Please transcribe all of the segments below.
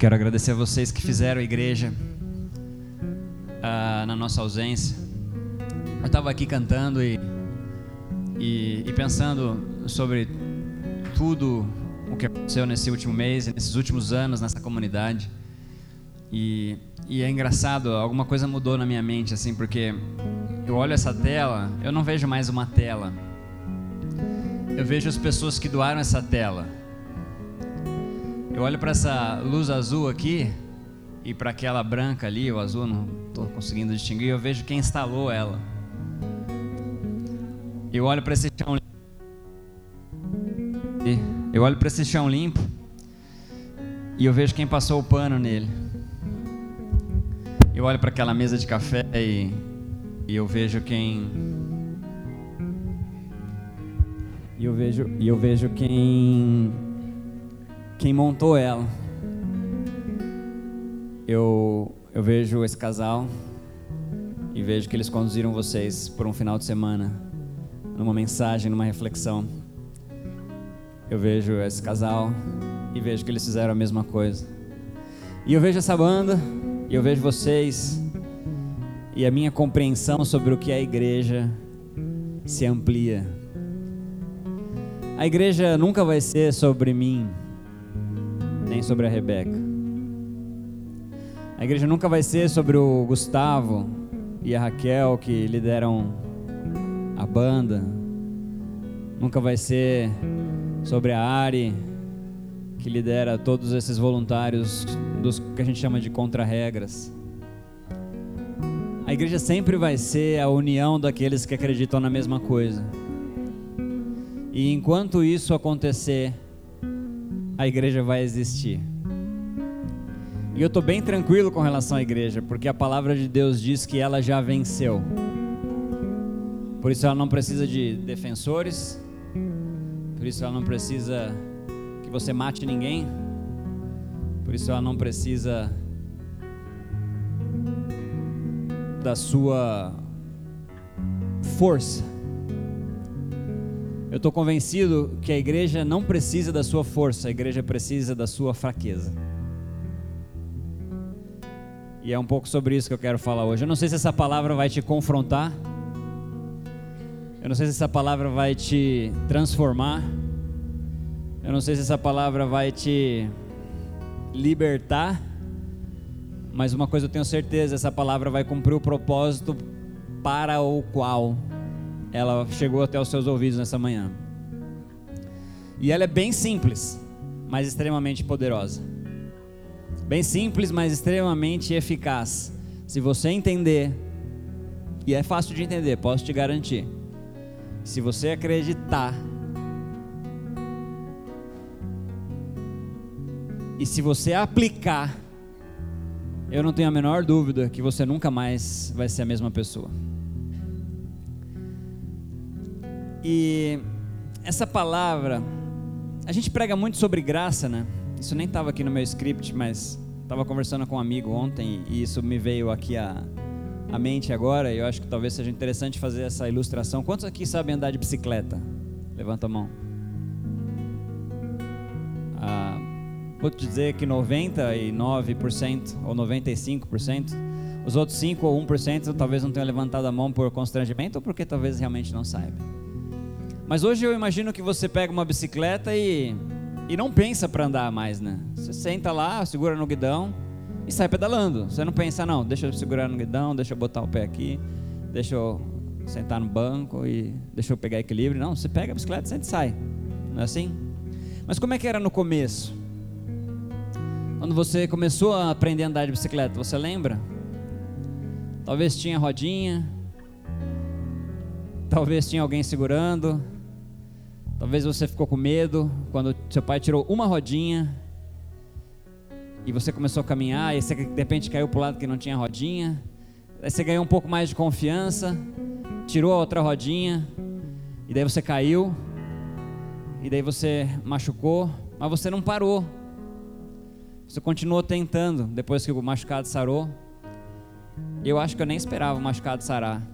Quero agradecer a vocês que fizeram a igreja uh, na nossa ausência. Eu estava aqui cantando e, e, e, pensando sobre tudo o que aconteceu nesse último mês, nesses últimos anos nessa comunidade. E, e é engraçado, alguma coisa mudou na minha mente, assim, porque eu olho essa tela, eu não vejo mais uma tela. Eu vejo as pessoas que doaram essa tela eu olho para essa luz azul aqui e para aquela branca ali, o azul, não estou conseguindo distinguir, eu vejo quem instalou ela. Eu olho para esse chão eu olho para esse chão limpo e eu vejo quem passou o pano nele. Eu olho para aquela mesa de café e, e eu vejo quem e eu vejo e eu vejo quem quem montou ela. Eu, eu vejo esse casal e vejo que eles conduziram vocês por um final de semana, numa mensagem, numa reflexão. Eu vejo esse casal e vejo que eles fizeram a mesma coisa. E eu vejo essa banda, e eu vejo vocês, e a minha compreensão sobre o que é a igreja se amplia. A igreja nunca vai ser sobre mim, nem sobre a Rebeca. A igreja nunca vai ser sobre o Gustavo e a Raquel que lideram a banda. Nunca vai ser sobre a Ari que lidera todos esses voluntários dos que a gente chama de contra-regras. A igreja sempre vai ser a união daqueles que acreditam na mesma coisa. E enquanto isso acontecer, a igreja vai existir. E eu estou bem tranquilo com relação à igreja, porque a palavra de Deus diz que ela já venceu. Por isso ela não precisa de defensores, por isso ela não precisa que você mate ninguém, por isso ela não precisa da sua força eu estou convencido que a igreja não precisa da sua força, a igreja precisa da sua fraqueza. E é um pouco sobre isso que eu quero falar hoje. Eu não sei se essa palavra vai te confrontar. Eu não sei se essa palavra vai te transformar. Eu não sei se essa palavra vai te libertar. Mas uma coisa eu tenho certeza: essa palavra vai cumprir o propósito para o qual ela chegou até os seus ouvidos nessa manhã. E ela é bem simples, mas extremamente poderosa. Bem simples, mas extremamente eficaz. Se você entender, e é fácil de entender, posso te garantir. Se você acreditar, e se você aplicar, eu não tenho a menor dúvida que você nunca mais vai ser a mesma pessoa. E essa palavra, a gente prega muito sobre graça, né? Isso nem estava aqui no meu script, mas estava conversando com um amigo ontem e isso me veio aqui à, à mente agora. E eu acho que talvez seja interessante fazer essa ilustração. Quantos aqui sabem andar de bicicleta? Levanta a mão. Ah, vou te dizer que 99% ou 95%, os outros 5 ou 1% talvez não tenham levantado a mão por constrangimento ou porque talvez realmente não saibam. Mas hoje eu imagino que você pega uma bicicleta e, e não pensa para andar mais, né? Você senta lá, segura no guidão e sai pedalando. Você não pensa, não, deixa eu segurar no guidão, deixa eu botar o pé aqui, deixa eu sentar no banco e deixa eu pegar equilíbrio. Não, você pega a bicicleta, e sai. Não é assim? Mas como é que era no começo? Quando você começou a aprender a andar de bicicleta, você lembra? Talvez tinha rodinha, talvez tinha alguém segurando, Talvez você ficou com medo quando seu pai tirou uma rodinha e você começou a caminhar e você de repente caiu para o lado que não tinha rodinha. Aí você ganhou um pouco mais de confiança, tirou a outra rodinha e daí você caiu e daí você machucou, mas você não parou. Você continuou tentando depois que o machucado sarou. Eu acho que eu nem esperava o machucado sarar.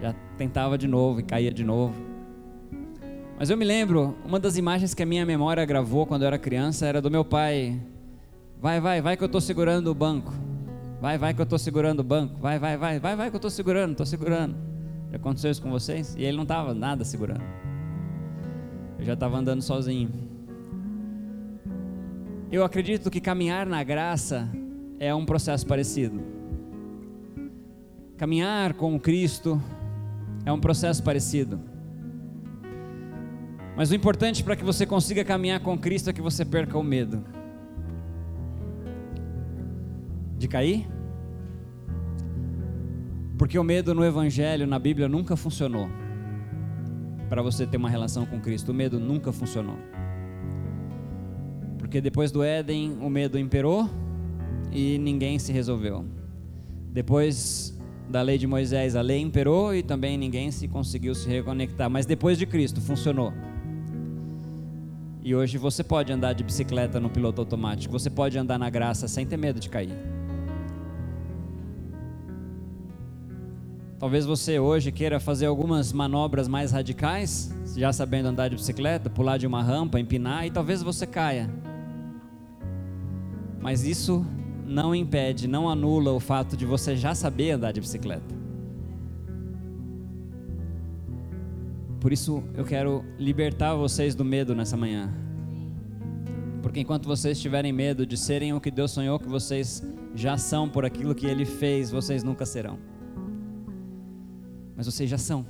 Já tentava de novo e caía de novo. Mas eu me lembro, uma das imagens que a minha memória gravou quando eu era criança era do meu pai Vai, vai, vai que eu estou segurando o banco. Vai, vai que eu estou segurando o banco. Vai, vai, vai, vai, vai que eu estou segurando, estou segurando. Já aconteceu isso com vocês? E ele não estava nada segurando. Eu já estava andando sozinho. Eu acredito que caminhar na graça é um processo parecido. Caminhar com Cristo é um processo parecido. Mas o importante para que você consiga caminhar com Cristo é que você perca o medo de cair, porque o medo no Evangelho, na Bíblia, nunca funcionou para você ter uma relação com Cristo. O medo nunca funcionou. Porque depois do Éden, o medo imperou e ninguém se resolveu. Depois da lei de Moisés, a lei imperou e também ninguém se conseguiu se reconectar. Mas depois de Cristo, funcionou. E hoje você pode andar de bicicleta no piloto automático, você pode andar na graça sem ter medo de cair. Talvez você hoje queira fazer algumas manobras mais radicais, já sabendo andar de bicicleta, pular de uma rampa, empinar, e talvez você caia. Mas isso não impede, não anula o fato de você já saber andar de bicicleta. Por isso eu quero libertar vocês do medo nessa manhã. Porque enquanto vocês tiverem medo de serem o que Deus sonhou que vocês já são por aquilo que Ele fez, vocês nunca serão mas vocês já são.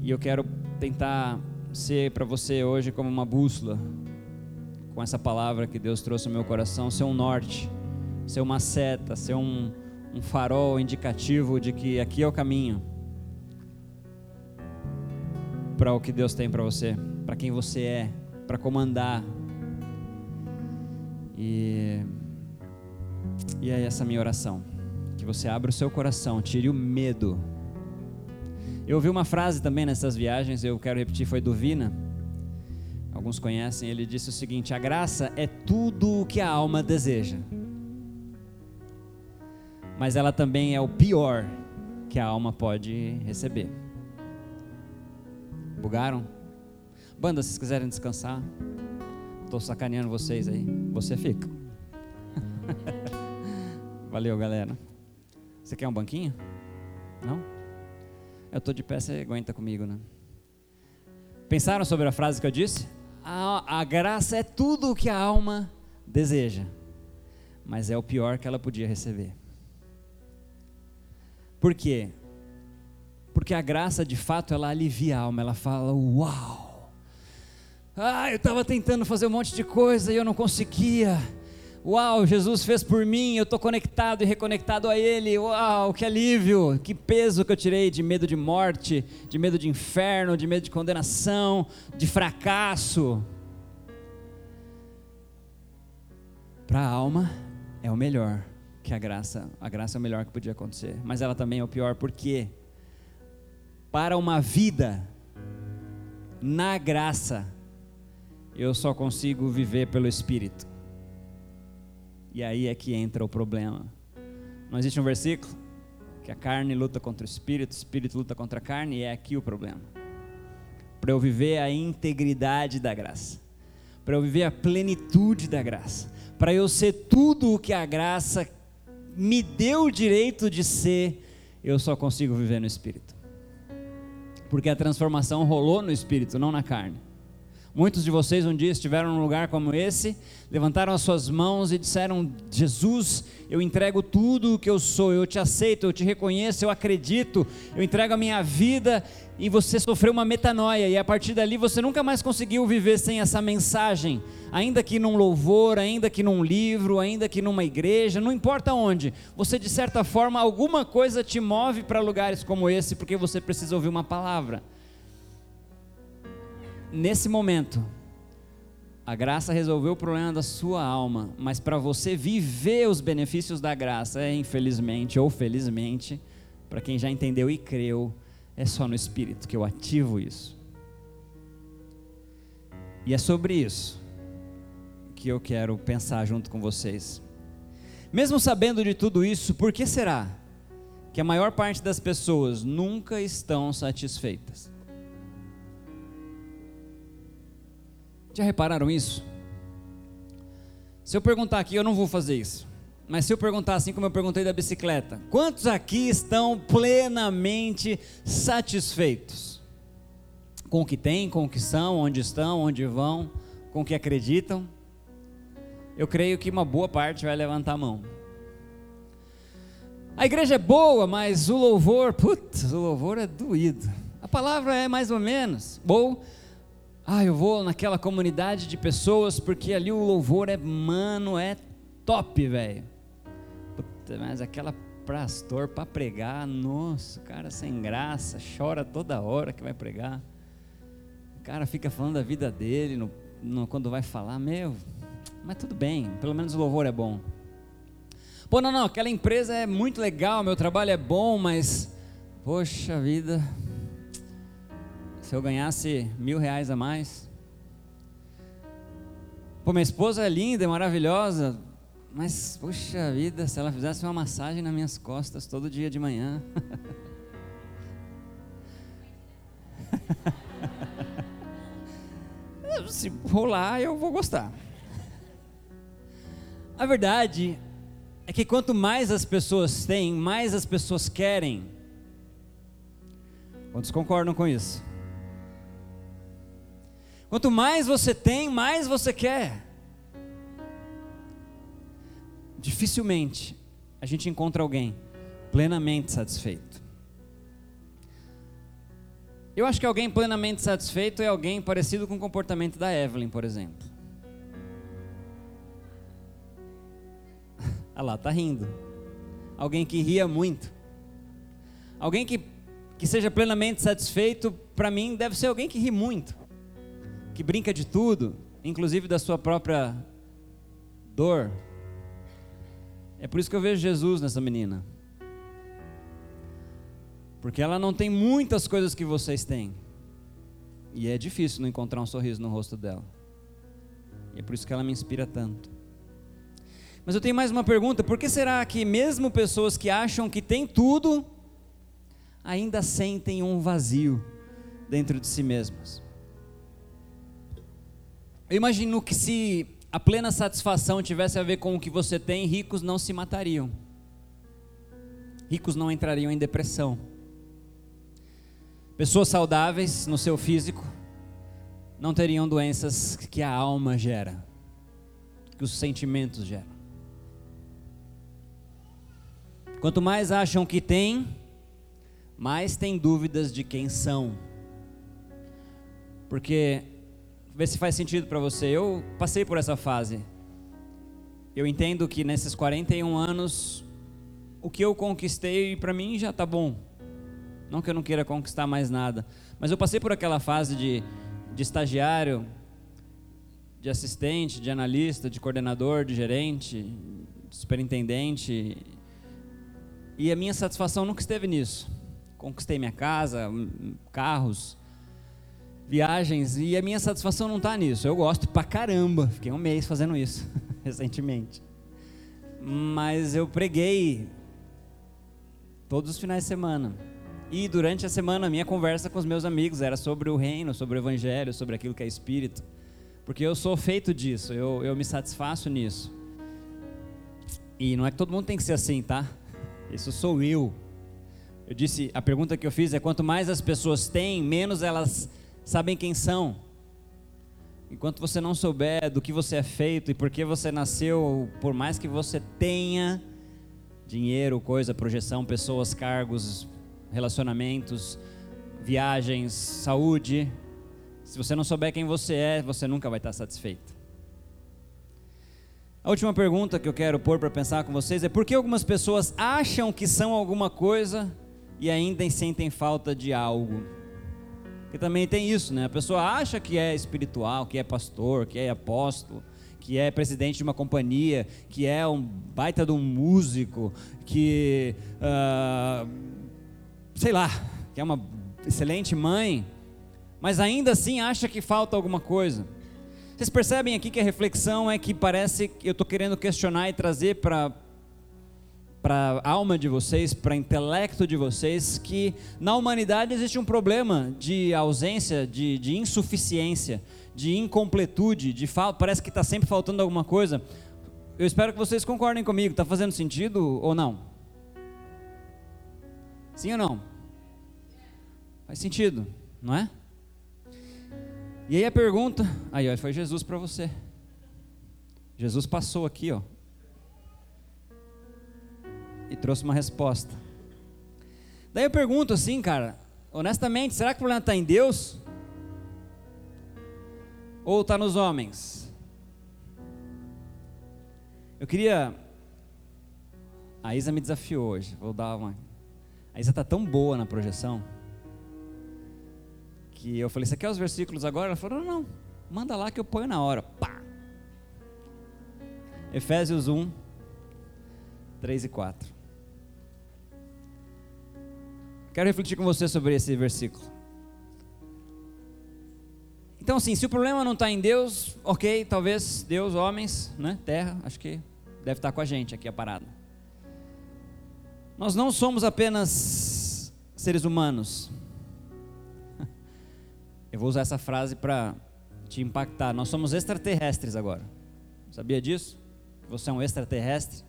E eu quero tentar ser para você hoje como uma bússola, com essa palavra que Deus trouxe ao meu coração, ser um norte, ser uma seta, ser um, um farol indicativo de que aqui é o caminho para o que Deus tem para você, para quem você é, para comandar. E, e é essa minha oração você abra o seu coração, tire o medo. Eu ouvi uma frase também nessas viagens, eu quero repetir, foi do Vina. Alguns conhecem, ele disse o seguinte: A graça é tudo o que a alma deseja, mas ela também é o pior que a alma pode receber. Bugaram? Banda, se quiserem descansar, estou sacaneando vocês aí, você fica. Valeu, galera. Você quer um banquinho? Não? Eu estou de pé, você aguenta comigo, né? Pensaram sobre a frase que eu disse? A, a graça é tudo o que a alma deseja, mas é o pior que ela podia receber. Por quê? Porque a graça, de fato, ela alivia a alma, ela fala: Uau! Ah, eu estava tentando fazer um monte de coisa e eu não conseguia Uau, Jesus fez por mim, eu estou conectado e reconectado a Ele. Uau, que alívio, que peso que eu tirei de medo de morte, de medo de inferno, de medo de condenação, de fracasso. Para a alma é o melhor que a graça. A graça é o melhor que podia acontecer, mas ela também é o pior, porque para uma vida na graça, eu só consigo viver pelo Espírito. E aí é que entra o problema. Não existe um versículo que a carne luta contra o espírito, o espírito luta contra a carne, e é aqui o problema. Para eu viver a integridade da graça, para eu viver a plenitude da graça, para eu ser tudo o que a graça me deu o direito de ser, eu só consigo viver no espírito. Porque a transformação rolou no espírito, não na carne. Muitos de vocês um dia estiveram num lugar como esse, levantaram as suas mãos e disseram: Jesus, eu entrego tudo o que eu sou, eu te aceito, eu te reconheço, eu acredito, eu entrego a minha vida. E você sofreu uma metanoia, e a partir dali você nunca mais conseguiu viver sem essa mensagem, ainda que num louvor, ainda que num livro, ainda que numa igreja, não importa onde, você de certa forma, alguma coisa te move para lugares como esse, porque você precisa ouvir uma palavra. Nesse momento, a graça resolveu o problema da sua alma, mas para você viver os benefícios da graça, é infelizmente ou felizmente, para quem já entendeu e creu, é só no Espírito que eu ativo isso. E é sobre isso que eu quero pensar junto com vocês. Mesmo sabendo de tudo isso, por que será que a maior parte das pessoas nunca estão satisfeitas? Já repararam isso? Se eu perguntar aqui, eu não vou fazer isso. Mas se eu perguntar assim como eu perguntei da bicicleta, quantos aqui estão plenamente satisfeitos com o que têm, com o que são, onde estão, onde vão, com o que acreditam? Eu creio que uma boa parte vai levantar a mão. A igreja é boa, mas o louvor, putz, o louvor é doído. A palavra é mais ou menos. Ou ah, eu vou naquela comunidade de pessoas porque ali o louvor é, mano, é top, velho. Mas aquela pastor para pregar, nossa, cara sem graça, chora toda hora que vai pregar. O cara fica falando da vida dele no, no, quando vai falar, meu, mas tudo bem, pelo menos o louvor é bom. Pô, não, não, aquela empresa é muito legal, meu trabalho é bom, mas, poxa vida, se eu ganhasse mil reais a mais. Pô, minha esposa é linda, é maravilhosa, mas puxa vida, se ela fizesse uma massagem nas minhas costas todo dia de manhã. se rolar, eu vou gostar. A verdade é que quanto mais as pessoas têm, mais as pessoas querem. Quantos concordam com isso? Quanto mais você tem, mais você quer. Dificilmente a gente encontra alguém plenamente satisfeito. Eu acho que alguém plenamente satisfeito é alguém parecido com o comportamento da Evelyn, por exemplo. ah lá, tá rindo. Alguém que ria muito. Alguém que, que seja plenamente satisfeito, para mim, deve ser alguém que ri muito que brinca de tudo, inclusive da sua própria dor. É por isso que eu vejo Jesus nessa menina. Porque ela não tem muitas coisas que vocês têm. E é difícil não encontrar um sorriso no rosto dela. E é por isso que ela me inspira tanto. Mas eu tenho mais uma pergunta: por que será que, mesmo pessoas que acham que têm tudo, ainda sentem um vazio dentro de si mesmas? Eu imagino que se a plena satisfação tivesse a ver com o que você tem, ricos não se matariam. Ricos não entrariam em depressão. Pessoas saudáveis no seu físico não teriam doenças que a alma gera, que os sentimentos geram. Quanto mais acham que têm, mais têm dúvidas de quem são. Porque ver se faz sentido para você. Eu passei por essa fase. Eu entendo que nesses 41 anos, o que eu conquistei para mim já está bom. Não que eu não queira conquistar mais nada, mas eu passei por aquela fase de, de estagiário, de assistente, de analista, de coordenador, de gerente, de superintendente. E a minha satisfação nunca esteve nisso. Conquistei minha casa, carros, viagens e a minha satisfação não está nisso. Eu gosto pra caramba. Fiquei um mês fazendo isso recentemente. Mas eu preguei todos os finais de semana. E durante a semana, a minha conversa com os meus amigos era sobre o reino, sobre o evangelho, sobre aquilo que é espírito. Porque eu sou feito disso, eu, eu me satisfaço nisso. E não é que todo mundo tem que ser assim, tá? Isso sou eu. Eu disse, a pergunta que eu fiz é: quanto mais as pessoas têm, menos elas sabem quem são. Enquanto você não souber do que você é feito e por que você nasceu, por mais que você tenha dinheiro, coisa, projeção, pessoas, cargos, relacionamentos, viagens, saúde, se você não souber quem você é, você nunca vai estar satisfeito. A última pergunta que eu quero pôr para pensar com vocês é por que algumas pessoas acham que são alguma coisa e ainda sentem falta de algo? Porque também tem isso, né? A pessoa acha que é espiritual, que é pastor, que é apóstolo, que é presidente de uma companhia, que é um baita de um músico, que. Uh, sei lá, que é uma excelente mãe, mas ainda assim acha que falta alguma coisa. Vocês percebem aqui que a reflexão é que parece que eu estou querendo questionar e trazer para para a alma de vocês, para intelecto de vocês, que na humanidade existe um problema de ausência, de, de insuficiência, de incompletude, de parece que está sempre faltando alguma coisa. eu espero que vocês concordem comigo. Está fazendo sentido ou não? Sim ou não? Faz sentido, não é? E aí a pergunta, aí foi Jesus para você. Jesus passou aqui, ó, e trouxe uma resposta. Daí eu pergunto assim, cara, honestamente, será que o problema está em Deus? Ou está nos homens? Eu queria. A Isa me desafiou hoje. Vou dar uma. A Isa está tão boa na projeção que eu falei: Você quer os versículos agora? Ela falou: Não, não, manda lá que eu ponho na hora. Pá! Efésios 1, 3 e 4. Quero refletir com você sobre esse versículo. Então, assim, se o problema não está em Deus, ok, talvez Deus, homens, né, terra, acho que deve estar com a gente aqui a parada. Nós não somos apenas seres humanos. Eu vou usar essa frase para te impactar. Nós somos extraterrestres agora. Sabia disso? Você é um extraterrestre?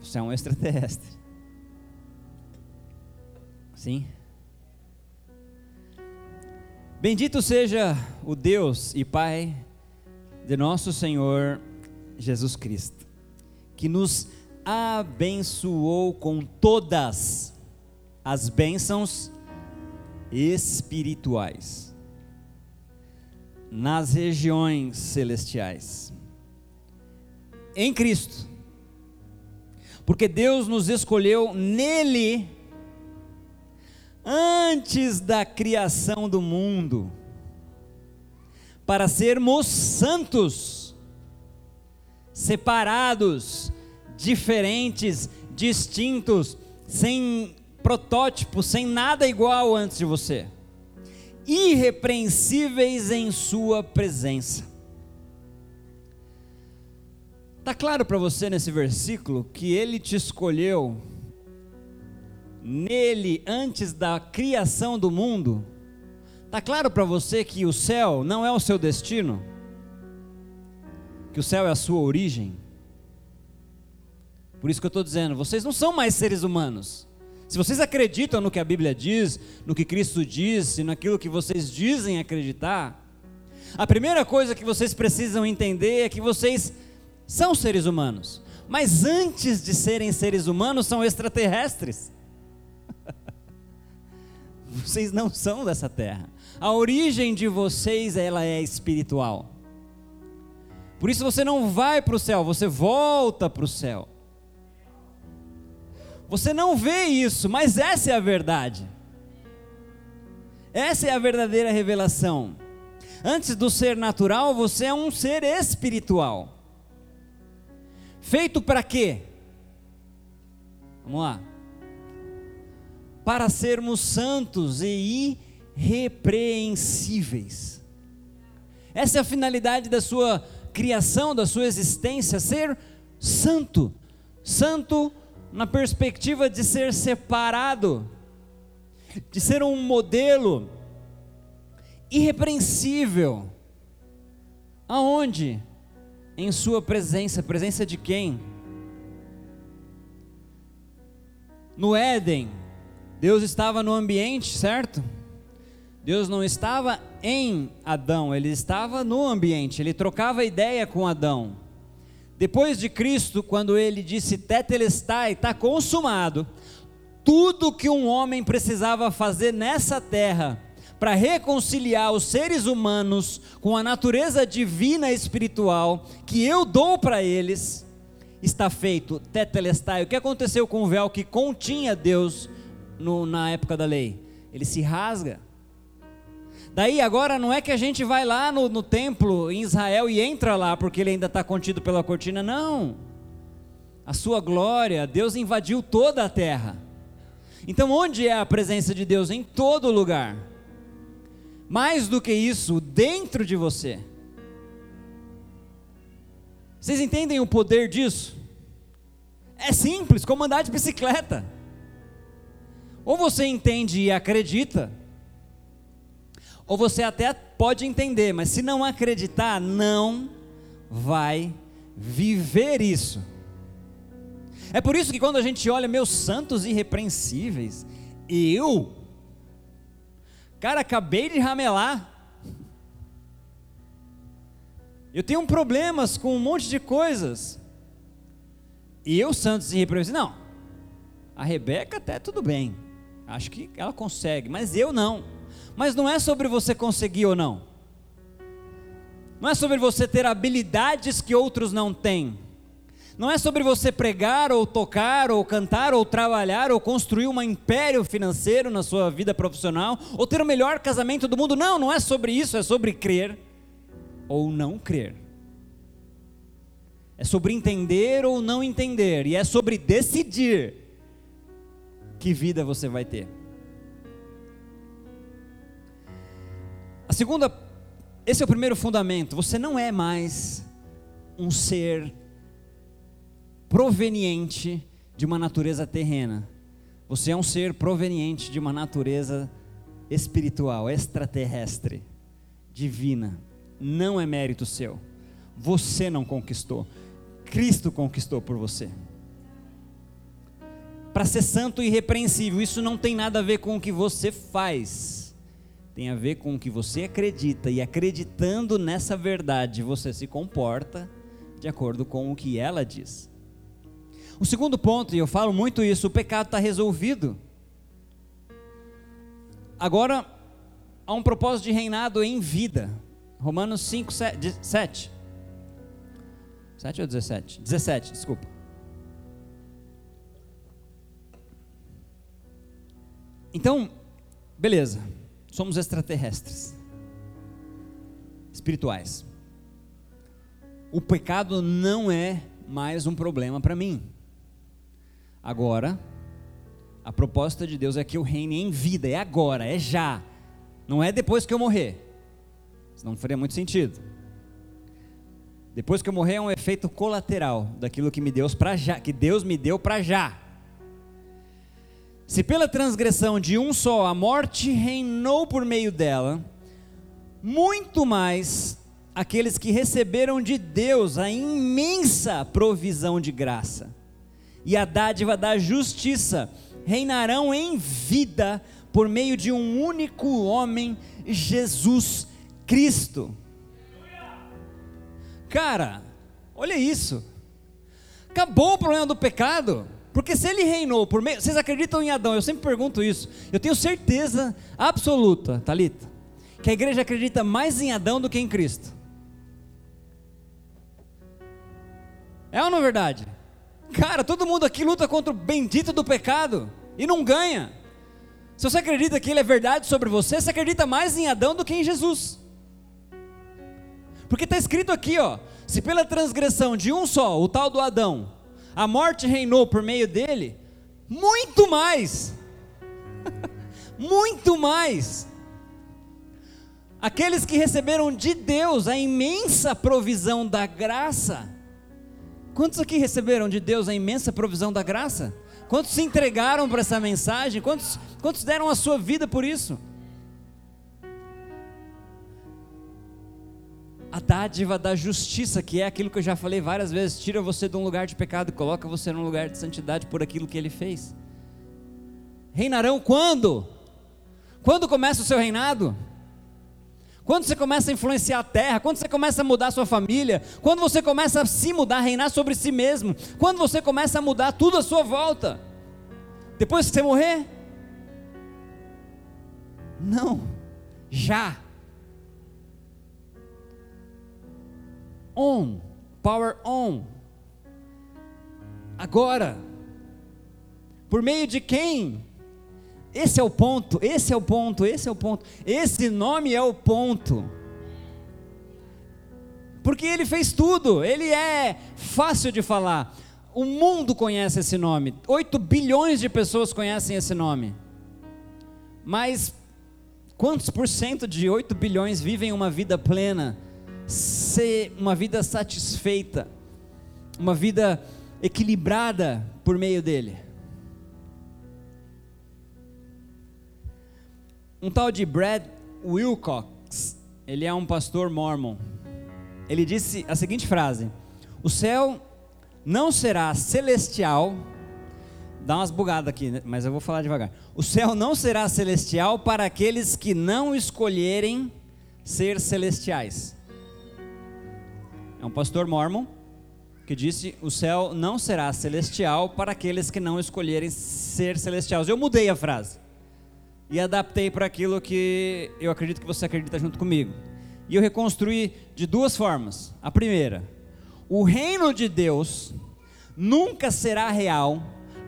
Você é um extraterrestre. Sim. Bendito seja o Deus e Pai de nosso Senhor Jesus Cristo, que nos abençoou com todas as bênçãos espirituais nas regiões celestiais. Em Cristo. Porque Deus nos escolheu nele antes da criação do mundo, para sermos santos, separados, diferentes, distintos, sem protótipo, sem nada igual antes de você, irrepreensíveis em Sua presença. Está claro para você nesse versículo que Ele te escolheu nele antes da criação do mundo, está claro para você que o céu não é o seu destino? Que o céu é a sua origem? Por isso que eu estou dizendo, vocês não são mais seres humanos. Se vocês acreditam no que a Bíblia diz, no que Cristo disse, naquilo que vocês dizem acreditar, a primeira coisa que vocês precisam entender é que vocês são seres humanos. Mas antes de serem seres humanos, são extraterrestres. Vocês não são dessa terra. A origem de vocês ela é espiritual. Por isso você não vai para o céu, você volta para o céu. Você não vê isso, mas essa é a verdade. Essa é a verdadeira revelação. Antes do ser natural, você é um ser espiritual. Feito para quê? Vamos lá para sermos santos e irrepreensíveis. Essa é a finalidade da sua criação, da sua existência, ser santo. Santo na perspectiva de ser separado, de ser um modelo irrepreensível. Aonde? Em sua presença, presença de quem? No Éden, Deus estava no ambiente, certo? Deus não estava em Adão, ele estava no ambiente, ele trocava ideia com Adão. Depois de Cristo, quando ele disse Tetelestai, está consumado, tudo que um homem precisava fazer nessa terra para reconciliar os seres humanos com a natureza divina espiritual que eu dou para eles, está feito. Tetelestai, o que aconteceu com o véu que continha Deus no, na época da lei? Ele se rasga. Daí agora não é que a gente vai lá no, no templo em Israel e entra lá porque ele ainda está contido pela cortina, não. A sua glória, Deus invadiu toda a terra. Então onde é a presença de Deus? Em todo lugar. Mais do que isso, dentro de você. Vocês entendem o poder disso? É simples, como andar de bicicleta. Ou você entende e acredita, ou você até pode entender, mas se não acreditar, não vai viver isso. É por isso que quando a gente olha meus santos irrepreensíveis, eu, cara, acabei de ramelar. Eu tenho problemas com um monte de coisas. E eu, santos irrepreensíveis, não. A Rebeca até tudo bem. Acho que ela consegue, mas eu não. Mas não é sobre você conseguir ou não. Não é sobre você ter habilidades que outros não têm. Não é sobre você pregar, ou tocar, ou cantar, ou trabalhar, ou construir um império financeiro na sua vida profissional, ou ter o melhor casamento do mundo. Não, não é sobre isso, é sobre crer ou não crer. É sobre entender ou não entender, e é sobre decidir que vida você vai ter. A segunda, esse é o primeiro fundamento. Você não é mais um ser proveniente de uma natureza terrena. Você é um ser proveniente de uma natureza espiritual, extraterrestre, divina. Não é mérito seu. Você não conquistou. Cristo conquistou por você. Para ser santo e irrepreensível, isso não tem nada a ver com o que você faz. Tem a ver com o que você acredita e acreditando nessa verdade, você se comporta de acordo com o que ela diz. O segundo ponto, e eu falo muito isso, o pecado está resolvido. Agora, há um propósito de reinado em vida. Romanos 5, 7. 7, 7 ou 17? 17, desculpa. Então, beleza, somos extraterrestres, espirituais. O pecado não é mais um problema para mim. Agora, a proposta de Deus é que eu reine em vida, é agora, é já. Não é depois que eu morrer. Senão não faria muito sentido. Depois que eu morrer é um efeito colateral daquilo que me Deus para já, que Deus me deu para já. Se pela transgressão de um só a morte reinou por meio dela, muito mais aqueles que receberam de Deus a imensa provisão de graça e a dádiva da justiça reinarão em vida por meio de um único homem, Jesus Cristo. Cara, olha isso. Acabou o problema do pecado. Porque se ele reinou por meio. Vocês acreditam em Adão? Eu sempre pergunto isso. Eu tenho certeza absoluta, Talita, que a igreja acredita mais em Adão do que em Cristo. É ou não é verdade? Cara, todo mundo aqui luta contra o bendito do pecado e não ganha. Se você acredita que ele é verdade sobre você, você acredita mais em Adão do que em Jesus. Porque está escrito aqui, ó, se pela transgressão de um só, o tal do Adão, a morte reinou por meio dele, muito mais, muito mais, aqueles que receberam de Deus a imensa provisão da graça, Quantos aqui receberam de Deus a imensa provisão da graça? Quantos se entregaram para essa mensagem? Quantos, quantos deram a sua vida por isso? A dádiva da justiça, que é aquilo que eu já falei várias vezes, tira você de um lugar de pecado e coloca você num lugar de santidade por aquilo que ele fez. Reinarão quando? Quando começa o seu reinado? Quando você começa a influenciar a terra, quando você começa a mudar a sua família, quando você começa a se mudar, a reinar sobre si mesmo, quando você começa a mudar tudo à sua volta, depois que você morrer? Não, já. On, power on. Agora. Por meio de quem? Esse é o ponto, esse é o ponto, esse é o ponto. Esse nome é o ponto. Porque ele fez tudo, ele é fácil de falar. O mundo conhece esse nome. 8 bilhões de pessoas conhecem esse nome. Mas quantos por cento de 8 bilhões vivem uma vida plena, ser uma vida satisfeita, uma vida equilibrada por meio dele? Um tal de Brad Wilcox, ele é um pastor mormon. Ele disse a seguinte frase: O céu não será celestial. Dá umas bugadas aqui, né? mas eu vou falar devagar. O céu não será celestial para aqueles que não escolherem ser celestiais. É um pastor mormon que disse: o céu não será celestial para aqueles que não escolherem ser celestiais. Eu mudei a frase e adaptei para aquilo que eu acredito que você acredita junto comigo. E eu reconstruí de duas formas. A primeira, o reino de Deus nunca será real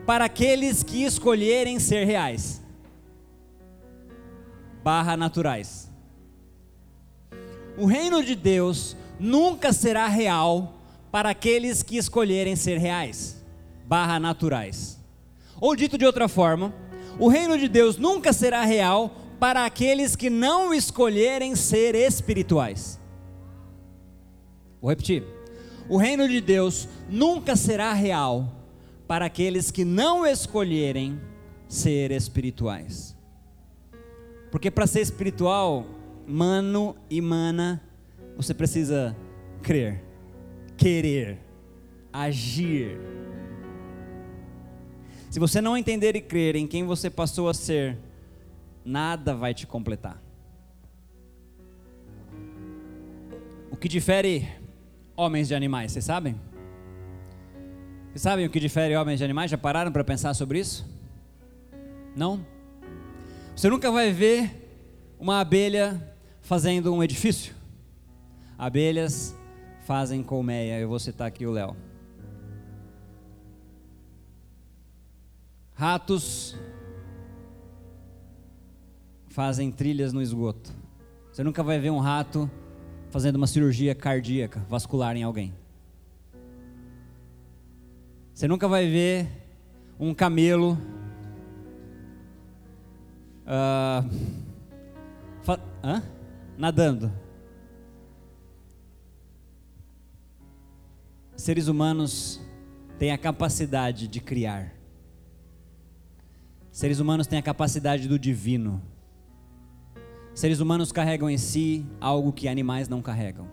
para aqueles que escolherem ser reais. Barra naturais. O reino de Deus nunca será real para aqueles que escolherem ser reais. Barra naturais. Ou dito de outra forma, o reino de Deus nunca será real para aqueles que não escolherem ser espirituais. Vou repetir. O reino de Deus nunca será real para aqueles que não escolherem ser espirituais. Porque para ser espiritual, mano e mana, você precisa crer, querer, agir. Se você não entender e crer em quem você passou a ser, nada vai te completar. O que difere homens de animais, vocês sabem? Vocês sabem o que difere homens de animais? Já pararam para pensar sobre isso? Não? Você nunca vai ver uma abelha fazendo um edifício. Abelhas fazem colmeia. Eu vou citar aqui o Léo. Ratos fazem trilhas no esgoto. Você nunca vai ver um rato fazendo uma cirurgia cardíaca, vascular em alguém. Você nunca vai ver um camelo uh, nadando. Seres humanos têm a capacidade de criar. Seres humanos têm a capacidade do divino. Seres humanos carregam em si algo que animais não carregam.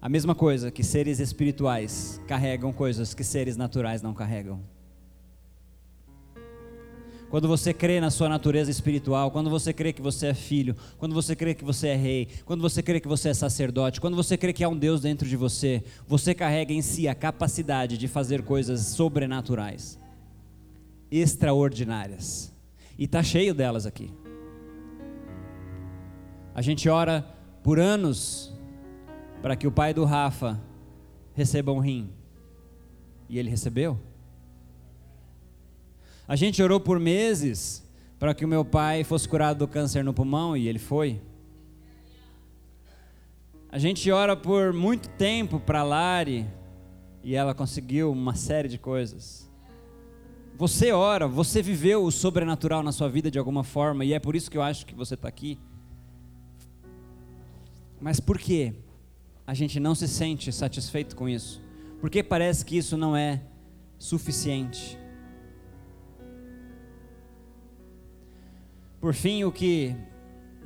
A mesma coisa que seres espirituais carregam coisas que seres naturais não carregam. Quando você crê na sua natureza espiritual, quando você crê que você é filho, quando você crê que você é rei, quando você crê que você é sacerdote, quando você crê que há um Deus dentro de você, você carrega em si a capacidade de fazer coisas sobrenaturais, extraordinárias. E está cheio delas aqui. A gente ora por anos para que o pai do Rafa receba um rim. E ele recebeu? A gente orou por meses para que o meu pai fosse curado do câncer no pulmão e ele foi. A gente ora por muito tempo para Lari e ela conseguiu uma série de coisas. Você ora, você viveu o sobrenatural na sua vida de alguma forma e é por isso que eu acho que você está aqui. Mas por que a gente não se sente satisfeito com isso? Porque parece que isso não é suficiente. Por fim, o que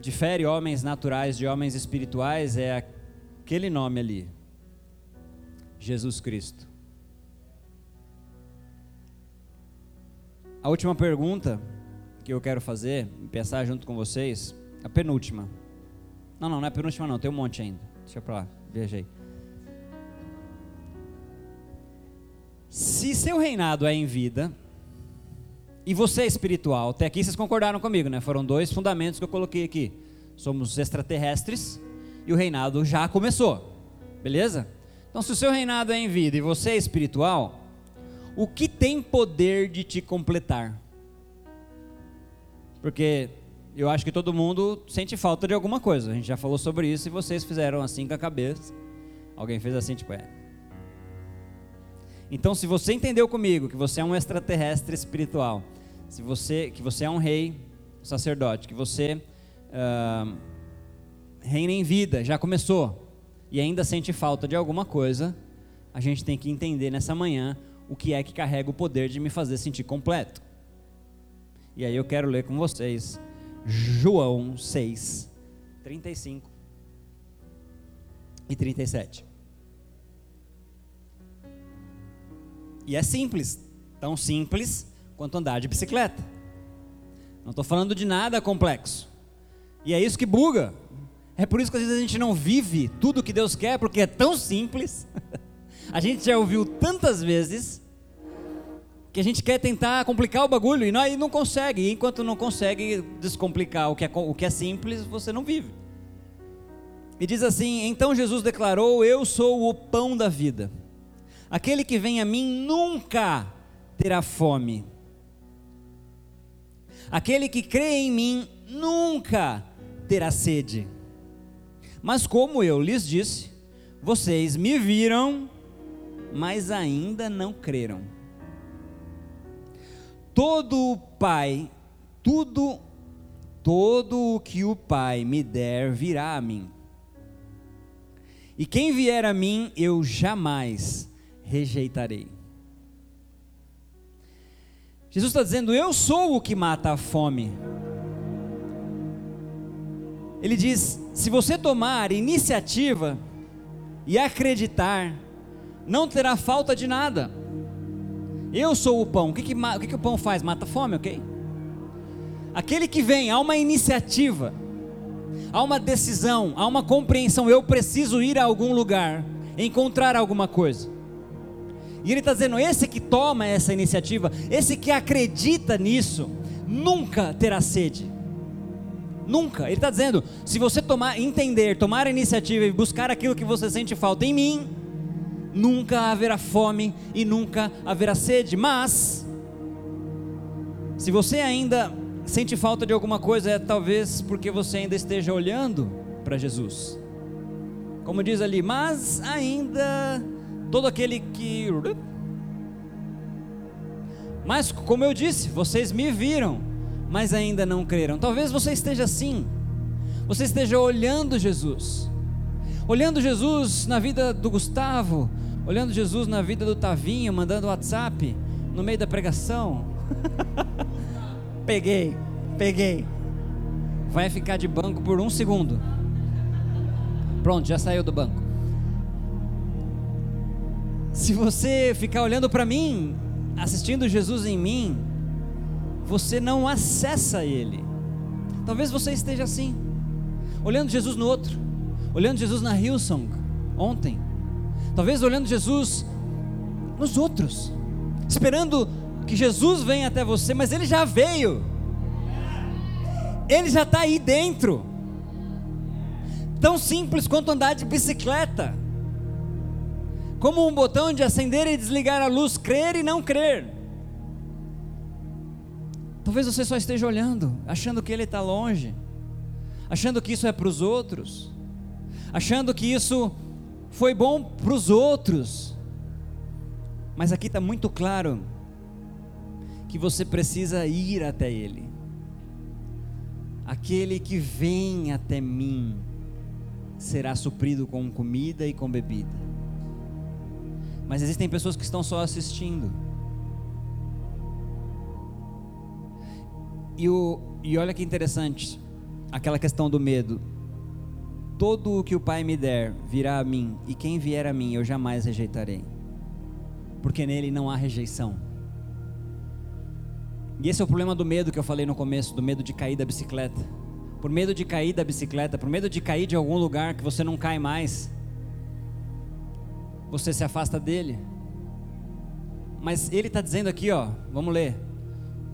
difere homens naturais de homens espirituais é aquele nome ali: Jesus Cristo. A última pergunta que eu quero fazer, pensar junto com vocês, a penúltima. Não, não, não é a penúltima não, tem um monte ainda. Deixa pra lá, viajei. Se seu reinado é em vida, e você é espiritual, até aqui vocês concordaram comigo, né? Foram dois fundamentos que eu coloquei aqui. Somos extraterrestres e o reinado já começou. Beleza? Então, se o seu reinado é em vida e você é espiritual, o que tem poder de te completar? Porque eu acho que todo mundo sente falta de alguma coisa. A gente já falou sobre isso e vocês fizeram assim com a cabeça. Alguém fez assim, tipo, é. Então, se você entendeu comigo que você é um extraterrestre espiritual, se você, que você é um rei, sacerdote, que você uh, reina em vida, já começou, e ainda sente falta de alguma coisa, a gente tem que entender nessa manhã o que é que carrega o poder de me fazer sentir completo. E aí eu quero ler com vocês João 6, 35 e 37. E é simples, tão simples quanto andar de bicicleta. Não estou falando de nada complexo. E é isso que buga. É por isso que às vezes a gente não vive tudo o que Deus quer, porque é tão simples. a gente já ouviu tantas vezes que a gente quer tentar complicar o bagulho e não, e não consegue. E enquanto não consegue descomplicar o que, é, o que é simples, você não vive. E diz assim: Então Jesus declarou: Eu sou o pão da vida. Aquele que vem a mim nunca terá fome. Aquele que crê em mim nunca terá sede. Mas como eu lhes disse, vocês me viram, mas ainda não creram. Todo o Pai, tudo, todo o que o Pai me der virá a mim. E quem vier a mim, eu jamais rejeitarei. Jesus está dizendo: Eu sou o que mata a fome. Ele diz: se você tomar iniciativa e acreditar, não terá falta de nada. Eu sou o pão. O que, que, o, que, que o pão faz? Mata a fome, ok? Aquele que vem, há uma iniciativa, há uma decisão, há uma compreensão. Eu preciso ir a algum lugar, encontrar alguma coisa. E ele está dizendo: esse que toma essa iniciativa, esse que acredita nisso, nunca terá sede. Nunca. Ele está dizendo: se você tomar, entender, tomar a iniciativa e buscar aquilo que você sente falta em mim, nunca haverá fome e nunca haverá sede. Mas, se você ainda sente falta de alguma coisa, é talvez porque você ainda esteja olhando para Jesus. Como diz ali, mas ainda todo aquele que. Mas, como eu disse, vocês me viram, mas ainda não creram. Talvez você esteja assim, você esteja olhando Jesus, olhando Jesus na vida do Gustavo, olhando Jesus na vida do Tavinho, mandando WhatsApp no meio da pregação. peguei, peguei. Vai ficar de banco por um segundo. Pronto, já saiu do banco. Se você ficar olhando para mim, assistindo Jesus em mim, você não acessa Ele. Talvez você esteja assim, olhando Jesus no outro, olhando Jesus na Hillsong ontem, talvez olhando Jesus nos outros, esperando que Jesus venha até você, mas Ele já veio, Ele já está aí dentro. Tão simples quanto andar de bicicleta como um botão de acender e desligar a luz, crer e não crer. Talvez você só esteja olhando, achando que ele está longe, achando que isso é para os outros, achando que isso foi bom para os outros. Mas aqui está muito claro que você precisa ir até Ele. Aquele que vem até mim será suprido com comida e com bebida. Mas existem pessoas que estão só assistindo. E, o, e olha que interessante, aquela questão do medo. Todo o que o Pai me der virá a mim, e quem vier a mim eu jamais rejeitarei, porque nele não há rejeição. E esse é o problema do medo que eu falei no começo, do medo de cair da bicicleta. Por medo de cair da bicicleta, por medo de cair de algum lugar que você não cai mais, você se afasta dele. Mas ele está dizendo aqui, ó, vamos ler: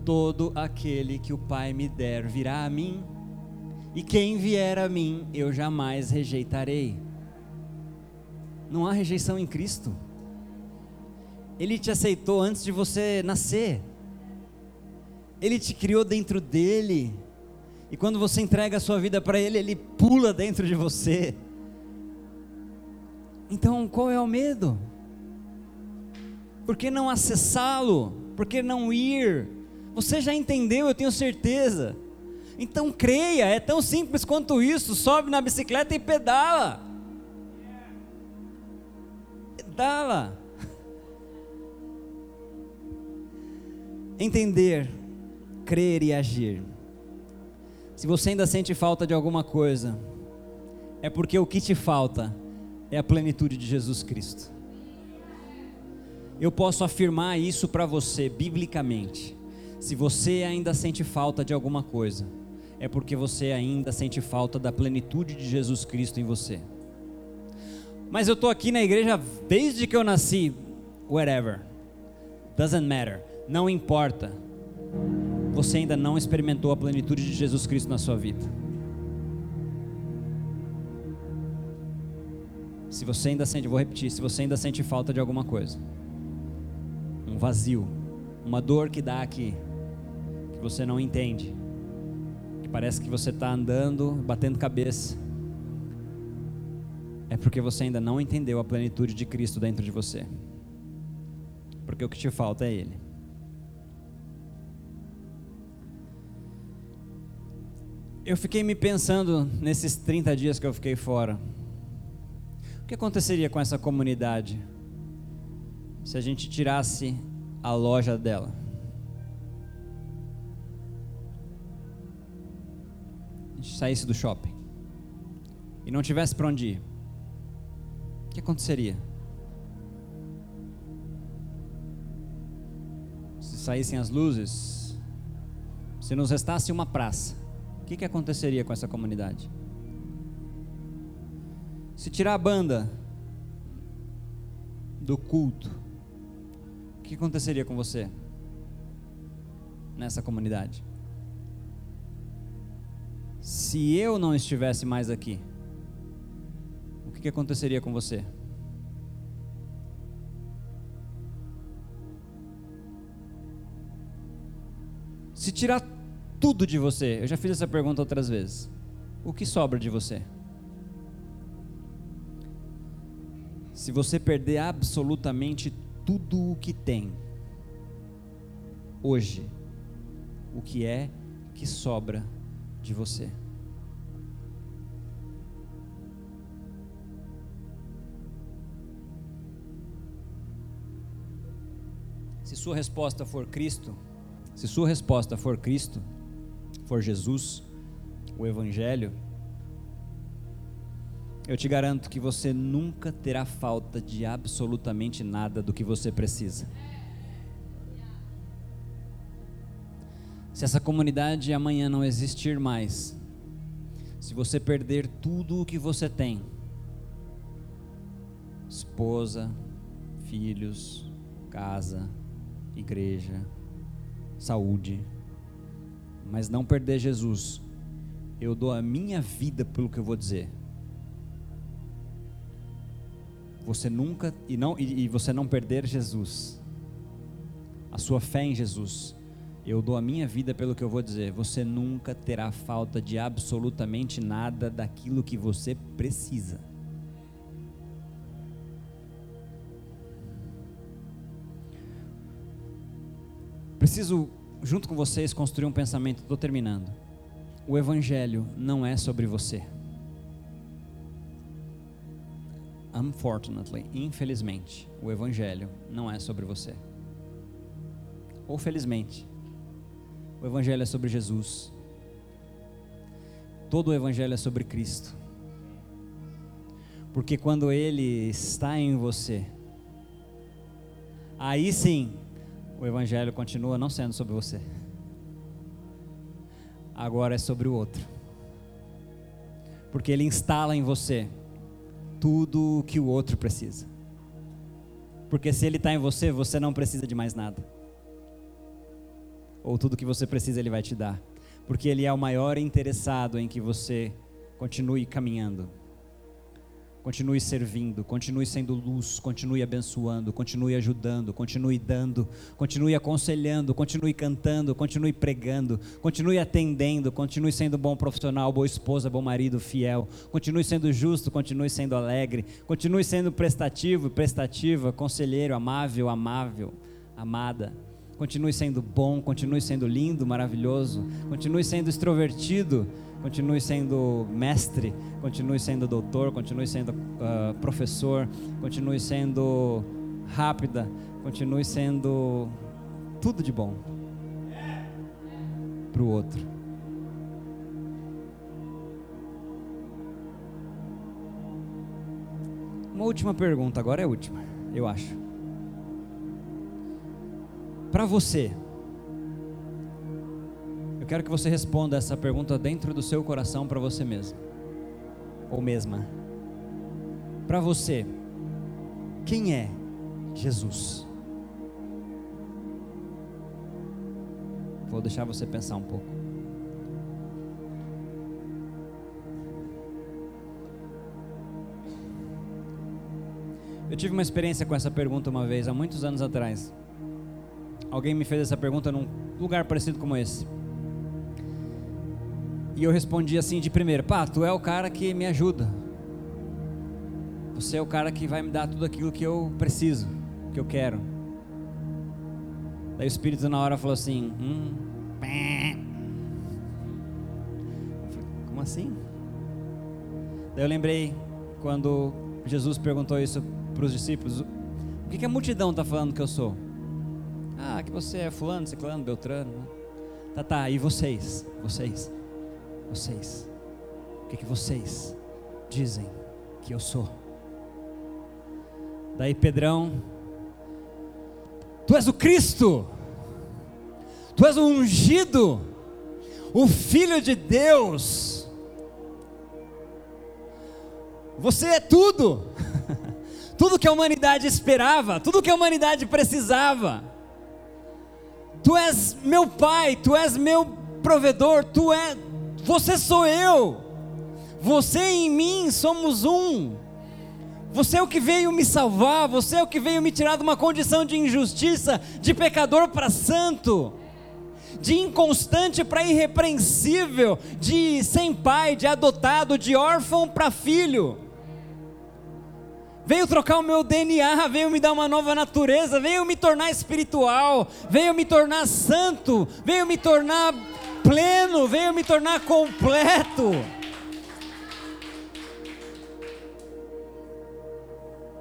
todo aquele que o Pai me der virá a mim, e quem vier a mim eu jamais rejeitarei. Não há rejeição em Cristo. Ele te aceitou antes de você nascer. Ele te criou dentro dele. E quando você entrega a sua vida para ele, ele pula dentro de você. Então, qual é o medo? Por que não acessá-lo? Por que não ir? Você já entendeu, eu tenho certeza. Então creia, é tão simples quanto isso. Sobe na bicicleta e pedala. Pedala. Entender, crer e agir. Se você ainda sente falta de alguma coisa, é porque o que te falta é a plenitude de Jesus Cristo. eu posso afirmar isso para você biblicamente. Se você ainda sente falta de alguma coisa, é porque você ainda sente falta da plenitude de Jesus Cristo em você. Mas eu estou aqui na igreja desde que eu nasci, whatever, doesn't matter, não importa. Você ainda não experimentou a plenitude de Jesus Cristo na sua vida. Se você ainda sente, vou repetir, se você ainda sente falta de alguma coisa, um vazio, uma dor que dá aqui, que você não entende, que parece que você está andando, batendo cabeça, é porque você ainda não entendeu a plenitude de Cristo dentro de você. Porque o que te falta é Ele. Eu fiquei me pensando nesses 30 dias que eu fiquei fora. O que aconteceria com essa comunidade se a gente tirasse a loja dela? A gente saísse do shopping e não tivesse para onde ir. O que aconteceria? Se saíssem as luzes, se nos restasse uma praça, o que, que aconteceria com essa comunidade? Se tirar a banda do culto, o que aconteceria com você nessa comunidade? Se eu não estivesse mais aqui, o que aconteceria com você? Se tirar tudo de você, eu já fiz essa pergunta outras vezes. O que sobra de você? Se você perder absolutamente tudo o que tem, hoje, o que é que sobra de você? Se sua resposta for Cristo, se sua resposta for Cristo, for Jesus, o Evangelho, eu te garanto que você nunca terá falta de absolutamente nada do que você precisa. Se essa comunidade amanhã não existir mais, se você perder tudo o que você tem, esposa, filhos, casa, igreja, saúde, mas não perder Jesus, eu dou a minha vida pelo que eu vou dizer. Você nunca e não e, e você não perder Jesus, a sua fé em Jesus, eu dou a minha vida pelo que eu vou dizer. Você nunca terá falta de absolutamente nada daquilo que você precisa. Preciso, junto com vocês, construir um pensamento. Estou terminando. O Evangelho não é sobre você. Unfortunately, infelizmente, o Evangelho não é sobre você. Ou felizmente, o Evangelho é sobre Jesus. Todo o Evangelho é sobre Cristo. Porque quando Ele está em você, aí sim o Evangelho continua não sendo sobre você. Agora é sobre o outro. Porque ele instala em você tudo o que o outro precisa. Porque se ele está em você, você não precisa de mais nada. Ou tudo que você precisa ele vai te dar. Porque ele é o maior interessado em que você continue caminhando Continue servindo, continue sendo luz, continue abençoando, continue ajudando, continue dando, continue aconselhando, continue cantando, continue pregando, continue atendendo, continue sendo bom profissional, boa esposa, bom marido, fiel, continue sendo justo, continue sendo alegre, continue sendo prestativo, prestativa, conselheiro, amável, amável, amada. Continue sendo bom, continue sendo lindo, maravilhoso, continue sendo extrovertido continue sendo mestre, continue sendo doutor, continue sendo uh, professor, continue sendo rápida, continue sendo tudo de bom para o outro. Uma última pergunta, agora é a última, eu acho. Para você, quero que você responda essa pergunta dentro do seu coração para você mesmo, ou mesma. Para você, quem é Jesus? Vou deixar você pensar um pouco. Eu tive uma experiência com essa pergunta uma vez, há muitos anos atrás. Alguém me fez essa pergunta num lugar parecido como esse. E eu respondi assim de primeira: Pá, tu é o cara que me ajuda. Você é o cara que vai me dar tudo aquilo que eu preciso, que eu quero. Daí o Espírito na hora falou assim: Hum, como assim? Daí eu lembrei quando Jesus perguntou isso para os discípulos: O que, que a multidão está falando que eu sou? Ah, que você é fulano, ciclano, beltrano. Né? Tá, tá, e vocês? Vocês? Vocês? O que, que vocês dizem que eu sou? Daí Pedrão, tu és o Cristo, tu és o ungido, o Filho de Deus. Você é tudo. tudo que a humanidade esperava, tudo que a humanidade precisava. Tu és meu pai, tu és meu provedor, tu é, você sou eu. Você em mim somos um. Você é o que veio me salvar, você é o que veio me tirar de uma condição de injustiça, de pecador para santo, de inconstante para irrepreensível, de sem pai, de adotado, de órfão para filho veio trocar o meu DNA, veio me dar uma nova natureza, veio me tornar espiritual, veio me tornar santo, veio me tornar pleno, veio me tornar completo.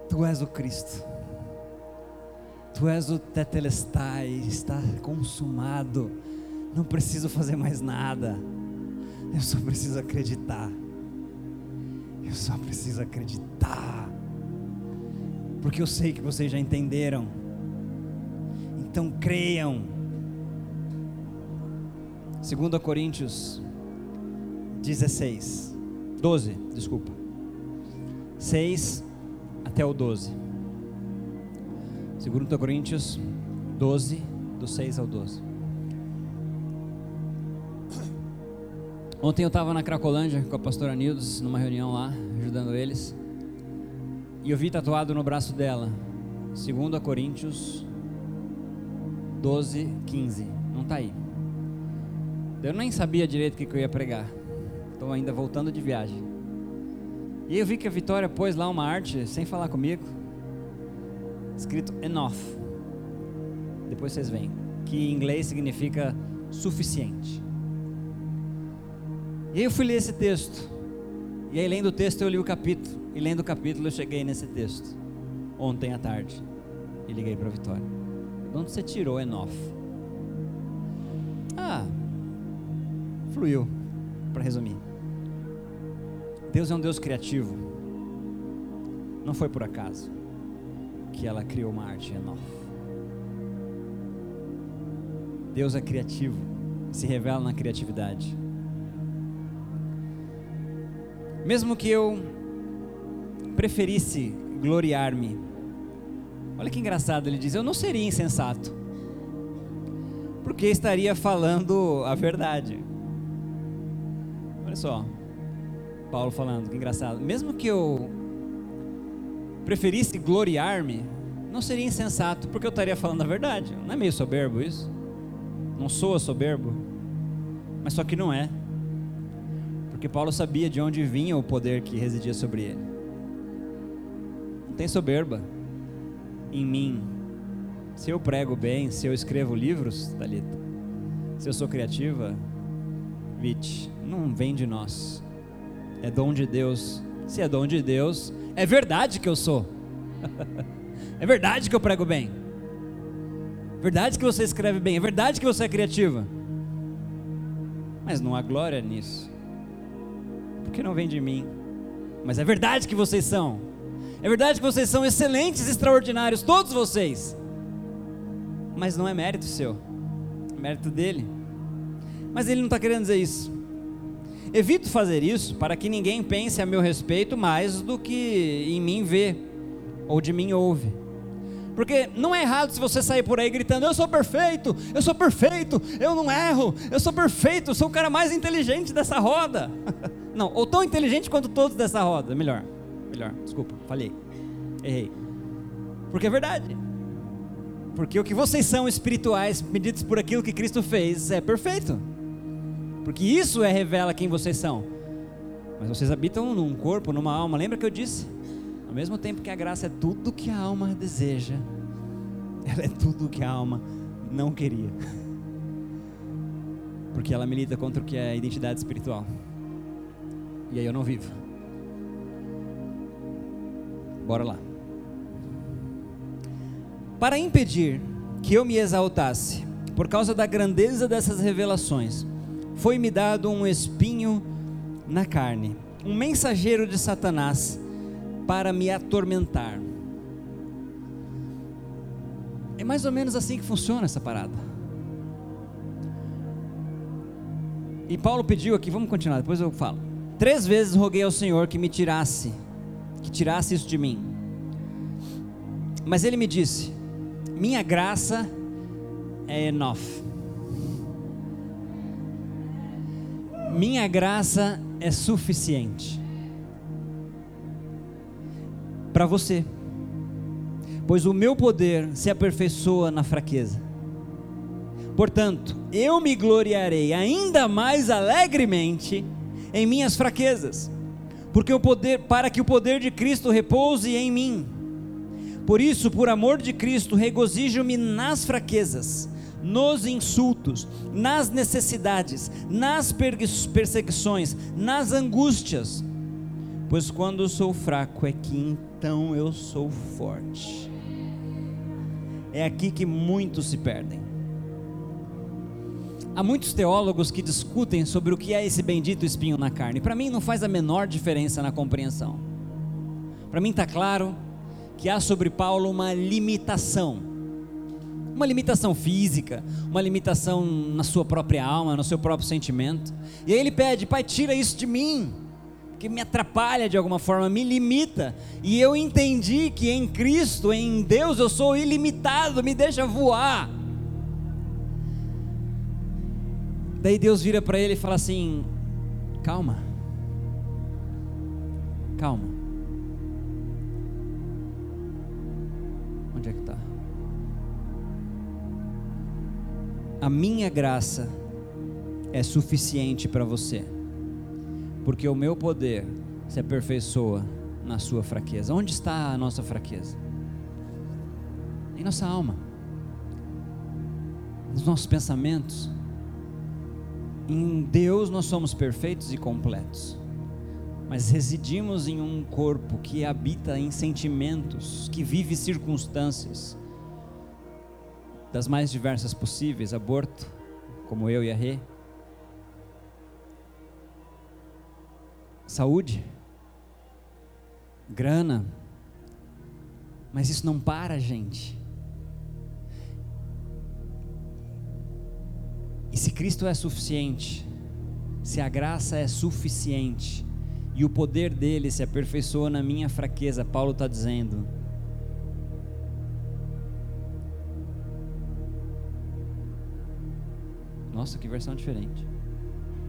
Tu és o Cristo. Tu és o tetelestai, está consumado. Não preciso fazer mais nada. Eu só preciso acreditar. Eu só preciso acreditar porque eu sei que vocês já entenderam. Então creiam. 2 Coríntios 16, 12, desculpa. 6 até o 12. 2 Coríntios 12, do 6 ao 12. Ontem eu estava na Cracolândia com a pastora Nildes, numa reunião lá, ajudando eles. E eu vi tatuado no braço dela, 2 Coríntios 12, 15. Não está aí. Eu nem sabia direito o que, eu ia pregar. Estou ainda voltando de viagem. E eu vi que a Vitória pôs lá uma arte, sem falar comigo, escrito enough. Depois vocês veem. Que em inglês significa suficiente. E aí eu fui ler esse texto. E aí, lendo o texto, eu li o capítulo. E lendo o capítulo, eu cheguei nesse texto. Ontem à tarde. E liguei para a Vitória. De onde você tirou Enof? Fluiu. Para resumir. Deus é um Deus criativo. Não foi por acaso que ela criou uma arte Enof. Deus é criativo. Se revela na criatividade. Mesmo que eu preferisse gloriar-me. Olha que engraçado, ele diz: Eu não seria insensato, porque estaria falando a verdade. Só, Paulo falando, que engraçado. Mesmo que eu preferisse gloriar-me, não seria insensato, porque eu estaria falando a verdade. Não é meio soberbo isso? Não soa soberbo? Mas só que não é. Porque Paulo sabia de onde vinha o poder que residia sobre ele. Não tem soberba em mim. Se eu prego bem, se eu escrevo livros, Talita, se eu sou criativa, Vite, não vem de nós. É dom de Deus. Se é dom de Deus, é verdade que eu sou. é verdade que eu prego bem. Verdade que você escreve bem. É verdade que você é criativa. Mas não há glória nisso porque não vem de mim. Mas é verdade que vocês são. É verdade que vocês são excelentes, extraordinários, todos vocês. mas não é mérito seu, é mérito dele. Mas ele não está querendo dizer isso. Evito fazer isso para que ninguém pense a meu respeito mais do que em mim vê ou de mim ouve. Porque não é errado se você sair por aí gritando: Eu sou perfeito, eu sou perfeito, eu não erro, eu sou perfeito, eu sou o cara mais inteligente dessa roda. Não, ou tão inteligente quanto todos dessa roda. Melhor, melhor, desculpa, falhei, errei. Porque é verdade. Porque o que vocês são espirituais, medidos por aquilo que Cristo fez, é perfeito. Porque isso é revela quem vocês são. Mas vocês habitam num corpo, numa alma. Lembra que eu disse? Ao mesmo tempo que a graça é tudo que a alma deseja, ela é tudo que a alma não queria. Porque ela milita contra o que é a identidade espiritual. E aí eu não vivo. Bora lá. Para impedir que eu me exaltasse, por causa da grandeza dessas revelações, foi-me dado um espinho na carne, um mensageiro de Satanás para me atormentar. É mais ou menos assim que funciona essa parada. E Paulo pediu aqui, vamos continuar, depois eu falo. Três vezes roguei ao Senhor que me tirasse, que tirasse isso de mim. Mas ele me disse: Minha graça é enough. Minha graça é suficiente para você, pois o meu poder se aperfeiçoa na fraqueza. Portanto, eu me gloriarei ainda mais alegremente em minhas fraquezas, porque o poder, para que o poder de Cristo repouse em mim. Por isso, por amor de Cristo, regozijo-me nas fraquezas, nos insultos, nas necessidades, nas perseguições, nas angústias. Pois quando eu sou fraco é que então eu sou forte. É aqui que muitos se perdem. Há muitos teólogos que discutem sobre o que é esse bendito espinho na carne. Para mim não faz a menor diferença na compreensão. Para mim está claro que há sobre Paulo uma limitação. Uma limitação física, uma limitação na sua própria alma, no seu próprio sentimento. E aí ele pede: Pai, tira isso de mim, que me atrapalha de alguma forma, me limita. E eu entendi que em Cristo, em Deus, eu sou ilimitado, me deixa voar. Daí Deus vira para ele e fala assim: calma, calma. A minha graça é suficiente para você, porque o meu poder se aperfeiçoa na sua fraqueza. Onde está a nossa fraqueza? Em nossa alma, nos nossos pensamentos em Deus nós somos perfeitos e completos, mas residimos em um corpo que habita em sentimentos, que vive circunstâncias das mais diversas possíveis aborto, como eu e a Rê, saúde, grana, mas isso não para, gente. E se Cristo é suficiente, se a graça é suficiente, e o poder dele se aperfeiçoa na minha fraqueza, Paulo está dizendo. Nossa, que versão diferente.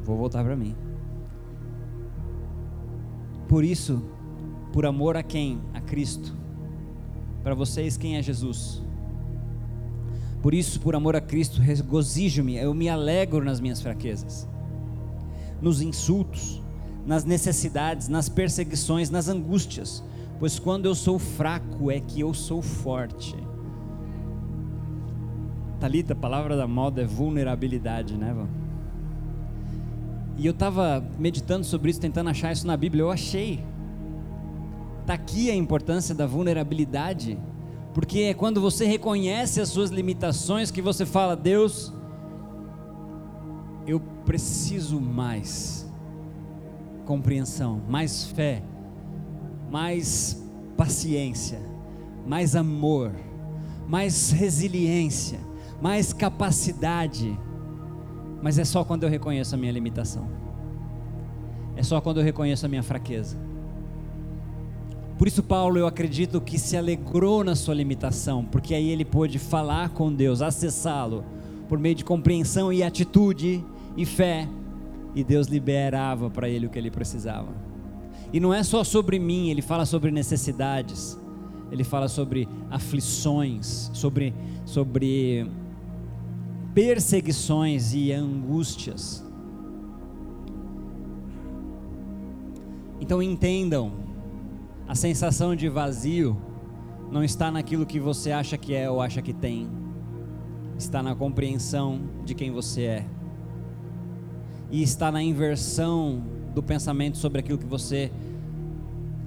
Vou voltar para mim. Por isso, por amor a quem? A Cristo. Para vocês, quem é Jesus? Por isso, por amor a Cristo, regozijo-me, eu me alegro nas minhas fraquezas, nos insultos, nas necessidades, nas perseguições, nas angústias, pois quando eu sou fraco é que eu sou forte. Talita, a palavra da moda é vulnerabilidade, né, Vã? E eu estava meditando sobre isso, tentando achar isso na Bíblia, eu achei. Está aqui a importância da vulnerabilidade porque é quando você reconhece as suas limitações que você fala: Deus, eu preciso mais compreensão, mais fé, mais paciência, mais amor, mais resiliência, mais capacidade, mas é só quando eu reconheço a minha limitação. É só quando eu reconheço a minha fraqueza. Por isso, Paulo, eu acredito que se alegrou na sua limitação, porque aí ele pôde falar com Deus, acessá-lo, por meio de compreensão e atitude e fé, e Deus liberava para ele o que ele precisava. E não é só sobre mim, ele fala sobre necessidades, ele fala sobre aflições, sobre, sobre perseguições e angústias. Então entendam a sensação de vazio não está naquilo que você acha que é ou acha que tem, está na compreensão de quem você é, e está na inversão do pensamento sobre aquilo que você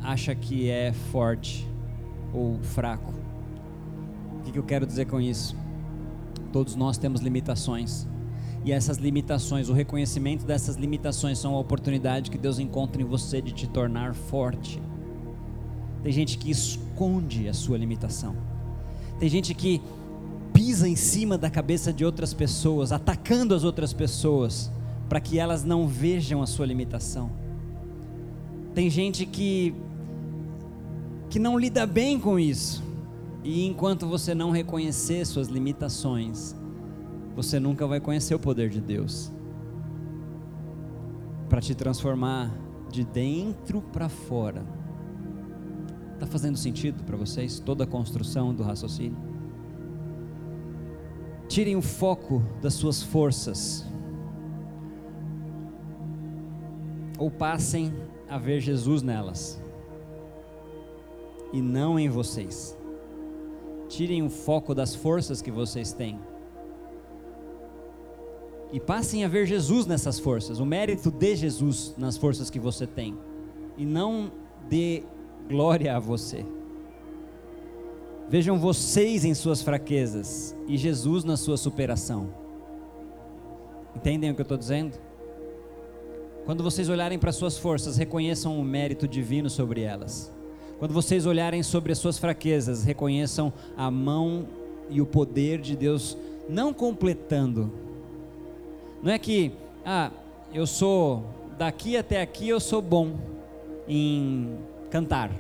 acha que é forte ou fraco. O que eu quero dizer com isso? Todos nós temos limitações. E essas limitações, o reconhecimento dessas limitações são a oportunidade que Deus encontra em você de te tornar forte. Tem gente que esconde a sua limitação. Tem gente que pisa em cima da cabeça de outras pessoas, atacando as outras pessoas, para que elas não vejam a sua limitação. Tem gente que que não lida bem com isso. E enquanto você não reconhecer suas limitações, você nunca vai conhecer o poder de Deus para te transformar de dentro para fora Está fazendo sentido para vocês toda a construção do raciocínio? Tirem o foco das suas forças, ou passem a ver Jesus nelas, e não em vocês. Tirem o foco das forças que vocês têm, e passem a ver Jesus nessas forças, o mérito de Jesus nas forças que você tem, e não de glória a você. Vejam vocês em suas fraquezas e Jesus na sua superação. Entendem o que eu estou dizendo? Quando vocês olharem para suas forças, reconheçam o mérito divino sobre elas. Quando vocês olharem sobre as suas fraquezas, reconheçam a mão e o poder de Deus não completando. Não é que, ah, eu sou daqui até aqui eu sou bom em cantar.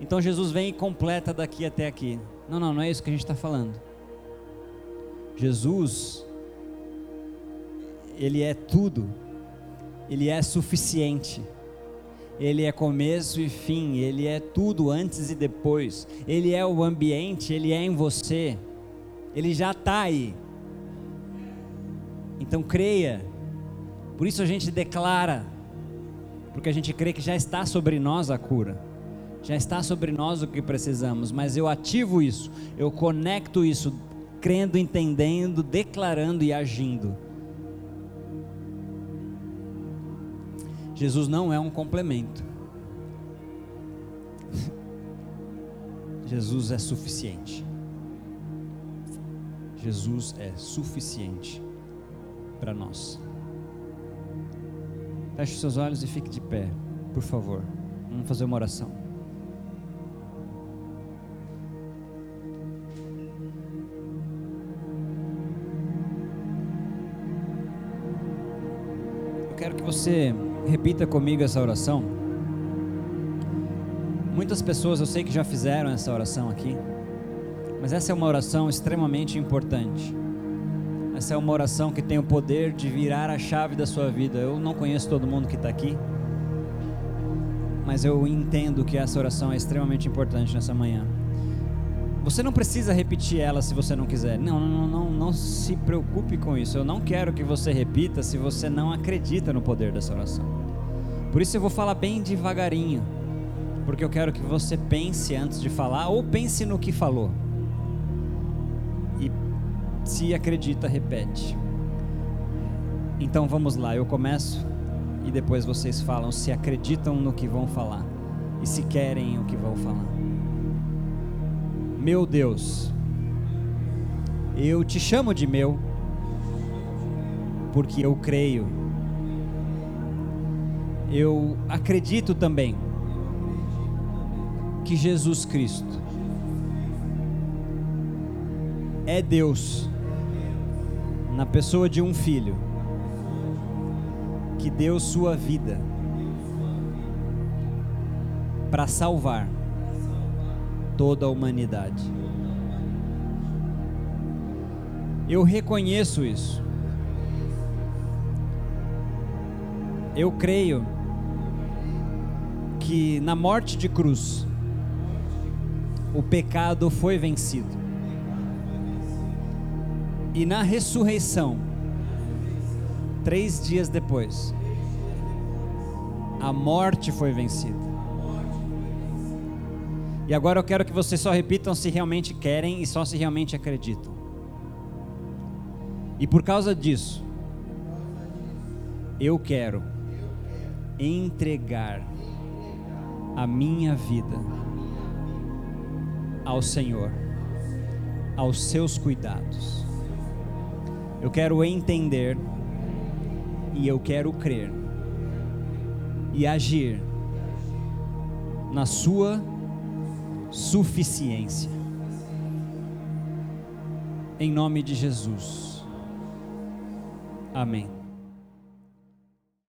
Então Jesus vem e completa daqui até aqui. Não, não, não é isso que a gente está falando. Jesus, Ele é tudo, Ele é suficiente, Ele é começo e fim, Ele é tudo antes e depois, Ele é o ambiente, Ele é em você, Ele já está aí. Então creia, por isso a gente declara, porque a gente crê que já está sobre nós a cura já está sobre nós o que precisamos, mas eu ativo isso, eu conecto isso, crendo, entendendo, declarando e agindo. Jesus não é um complemento. Jesus é suficiente. Jesus é suficiente para nós. Feche seus olhos e fique de pé, por favor. Vamos fazer uma oração. você repita comigo essa oração. Muitas pessoas eu sei que já fizeram essa oração aqui, mas essa é uma oração extremamente importante. Essa é uma oração que tem o poder de virar a chave da sua vida. Eu não conheço todo mundo que está aqui, mas eu entendo que essa oração é extremamente importante nessa manhã. Você não precisa repetir ela se você não quiser. Não, não, não, não se preocupe com isso. Eu não quero que você repita se você não acredita no poder dessa oração. Por isso eu vou falar bem devagarinho, porque eu quero que você pense antes de falar ou pense no que falou. E se acredita, repete. Então vamos lá, eu começo e depois vocês falam se acreditam no que vão falar e se querem o que vão falar. Meu Deus, eu te chamo de meu, porque eu creio. Eu acredito também que Jesus Cristo é Deus na pessoa de um filho que deu sua vida para salvar toda a humanidade. Eu reconheço isso. Eu creio que na morte de cruz o pecado foi vencido. E na ressurreição, três dias depois, a morte foi vencida. E agora eu quero que vocês só repitam se realmente querem e só se realmente acreditam. E por causa disso, eu quero entregar a minha vida ao Senhor, aos seus cuidados. Eu quero entender e eu quero crer e agir na Sua suficiência. Em nome de Jesus. Amém.